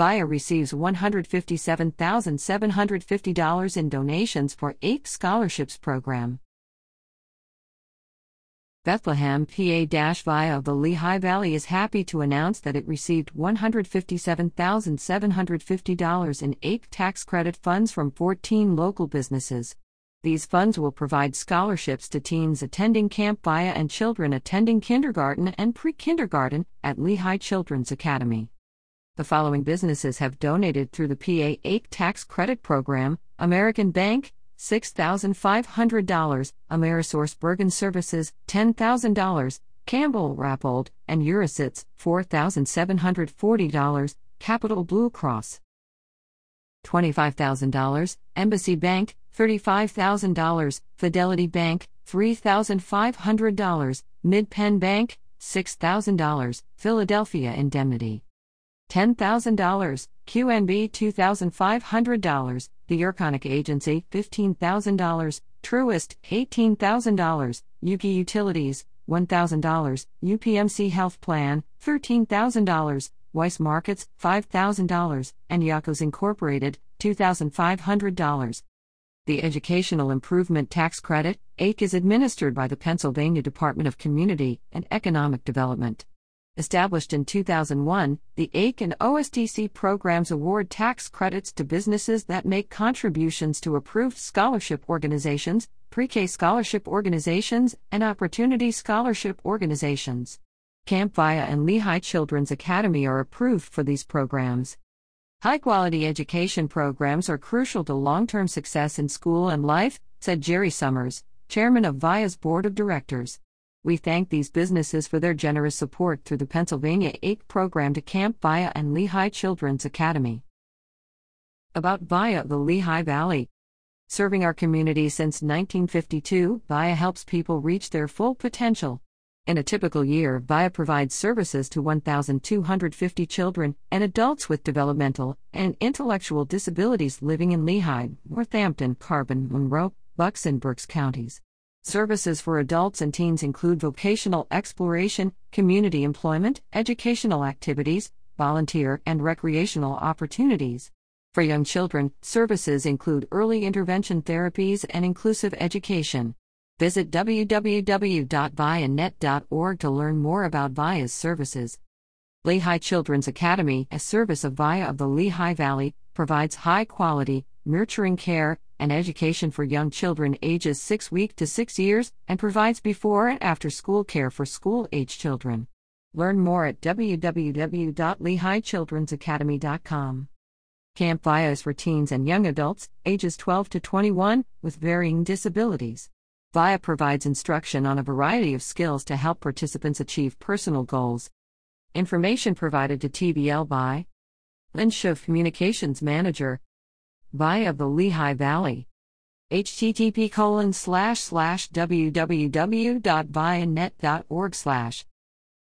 VIA receives $157,750 in donations for EITC Scholarships Program. Bethlehem, PA VIA of the Lehigh Valley is happy to announce that it received $157,750 in EITC tax credit funds from 14 local businesses. These funds will provide scholarships to teens attending Camp VIA and children attending kindergarten and pre kindergarten at Lehigh Children's Academy. The following businesses have donated through the PA EITC tax credit program American Bank, $6,500, Amerisource Bergen Services, $10,000, Campbell Rappold, and Yurasits, $4,740, Capital Blue Cross, $25,000, Embassy Bank, $35,000, Fidelity Bank, $3,500, Mid-Penn Bank, $6,000, Philadelphia Indemnity. $10,000, QNB $2,500, the Urconic Agency $15,000, Truist $18,000, UGI Utilities $1,000, UPMC Health Plan $13,000, Weis Markets $5,000, and Yakos Incorporated $2,500. The Educational Improvement Tax Credit, EITC, is administered by the Pennsylvania Department of Community and Economic Development. Established in 2001, the EITC and OSTC programs award tax credits to businesses that make contributions to approved scholarship organizations, pre K scholarship organizations, and opportunity scholarship organizations. Camp VIA and Lehigh Children's Academy are approved for these programs. High quality education programs are crucial to long term success in school and life, said Jerry Summers, chairman of VIA's board of directors. We thank these businesses for their generous support through the Pennsylvania EITC program to Camp VIA and Lehigh Children's Academy. About VIA the Lehigh Valley. Serving our community since 1952, VIA helps people reach their full potential. In a typical year, VIA provides services to 1,250 children and adults with developmental and intellectual disabilities living in Lehigh, Northampton, Carbon, Monroe, Bucks, and Berks counties. Services for adults and teens include vocational exploration, community employment, educational activities, volunteer and recreational opportunities. For young children, services include early intervention therapies and inclusive education. Visit www.vianet.org to learn more about VIA's services. Lehigh Children's Academy, a service of VIA of the Lehigh Valley, provides high quality, nurturing care and education for young children ages 6 week to 6 years and provides before and after school care for school age children. Learn more at www.lehighchildrensacademy.com. Camp VIA is for teens and young adults, ages 12 to 21, with varying disabilities. VIA provides instruction on a variety of skills to help participants achieve personal goals. Information provided to TBL by Lynn Communications Manager, VIA of the Lehigh Valley. http colon slash slash www.vianet.org slash